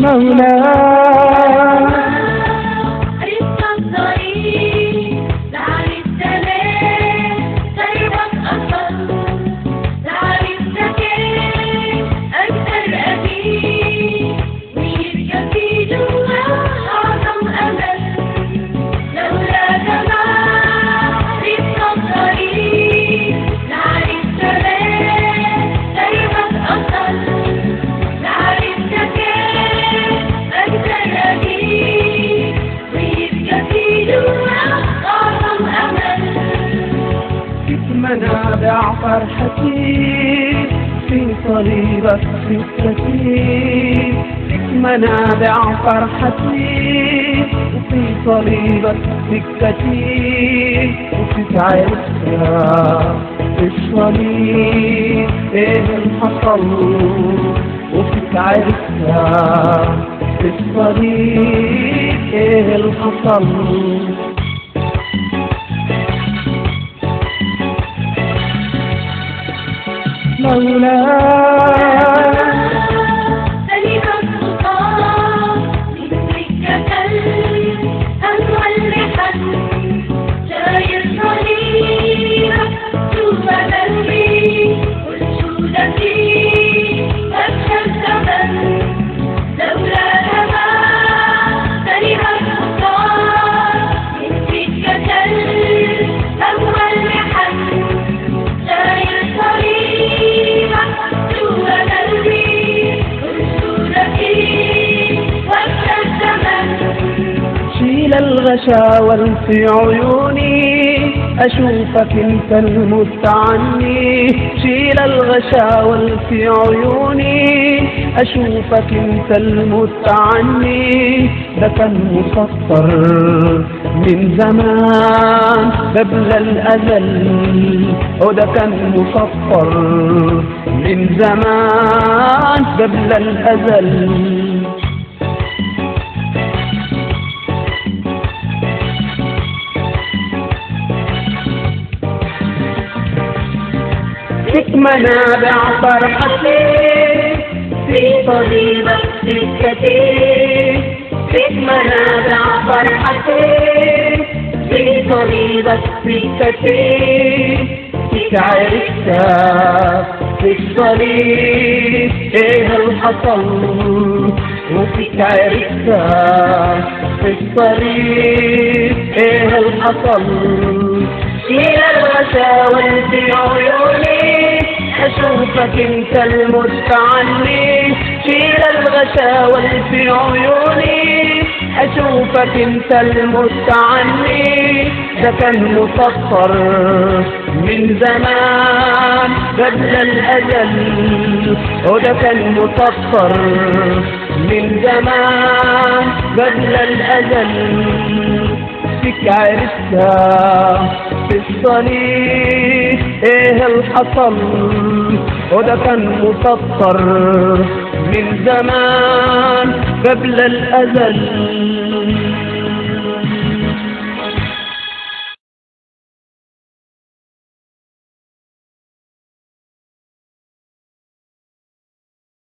مولاي منابع فرحتي في صليبك فكرتي منابع فرحتي وفي صليبك وفي عرسها في الصليب. إيه اللي حصل عرسها في الصليب. إيه اللي حصل مولاي شيل الغشاوة في عيوني أشوفك انت المستعني. شيل الغشاوة في عيوني أشوفك انت المستعني. ده كان مسطر من زمان قبل الأزل وده كان مسطر من زمان. قبل الأزل فيك منابع فرحتي في صليبك سكتي فيك منابع فرحتي في صليبك سكتي فيك عرفتها في الصليب. إيه اللي وفيك عرفتها في الصليب. إيه اللي حصل شيل الغشاوة في عيوني أشوفك انت المستعني شيل الغشاوة في عيوني. أشوفك انت المستعني ده كان مسطر من زمان. قبل الأجل وده كان مسطر من زمان. قبل الأجل فيك عرفتها في الصليب. إيه اللي حصل وده كان مسطر من زمان قبل الأزل.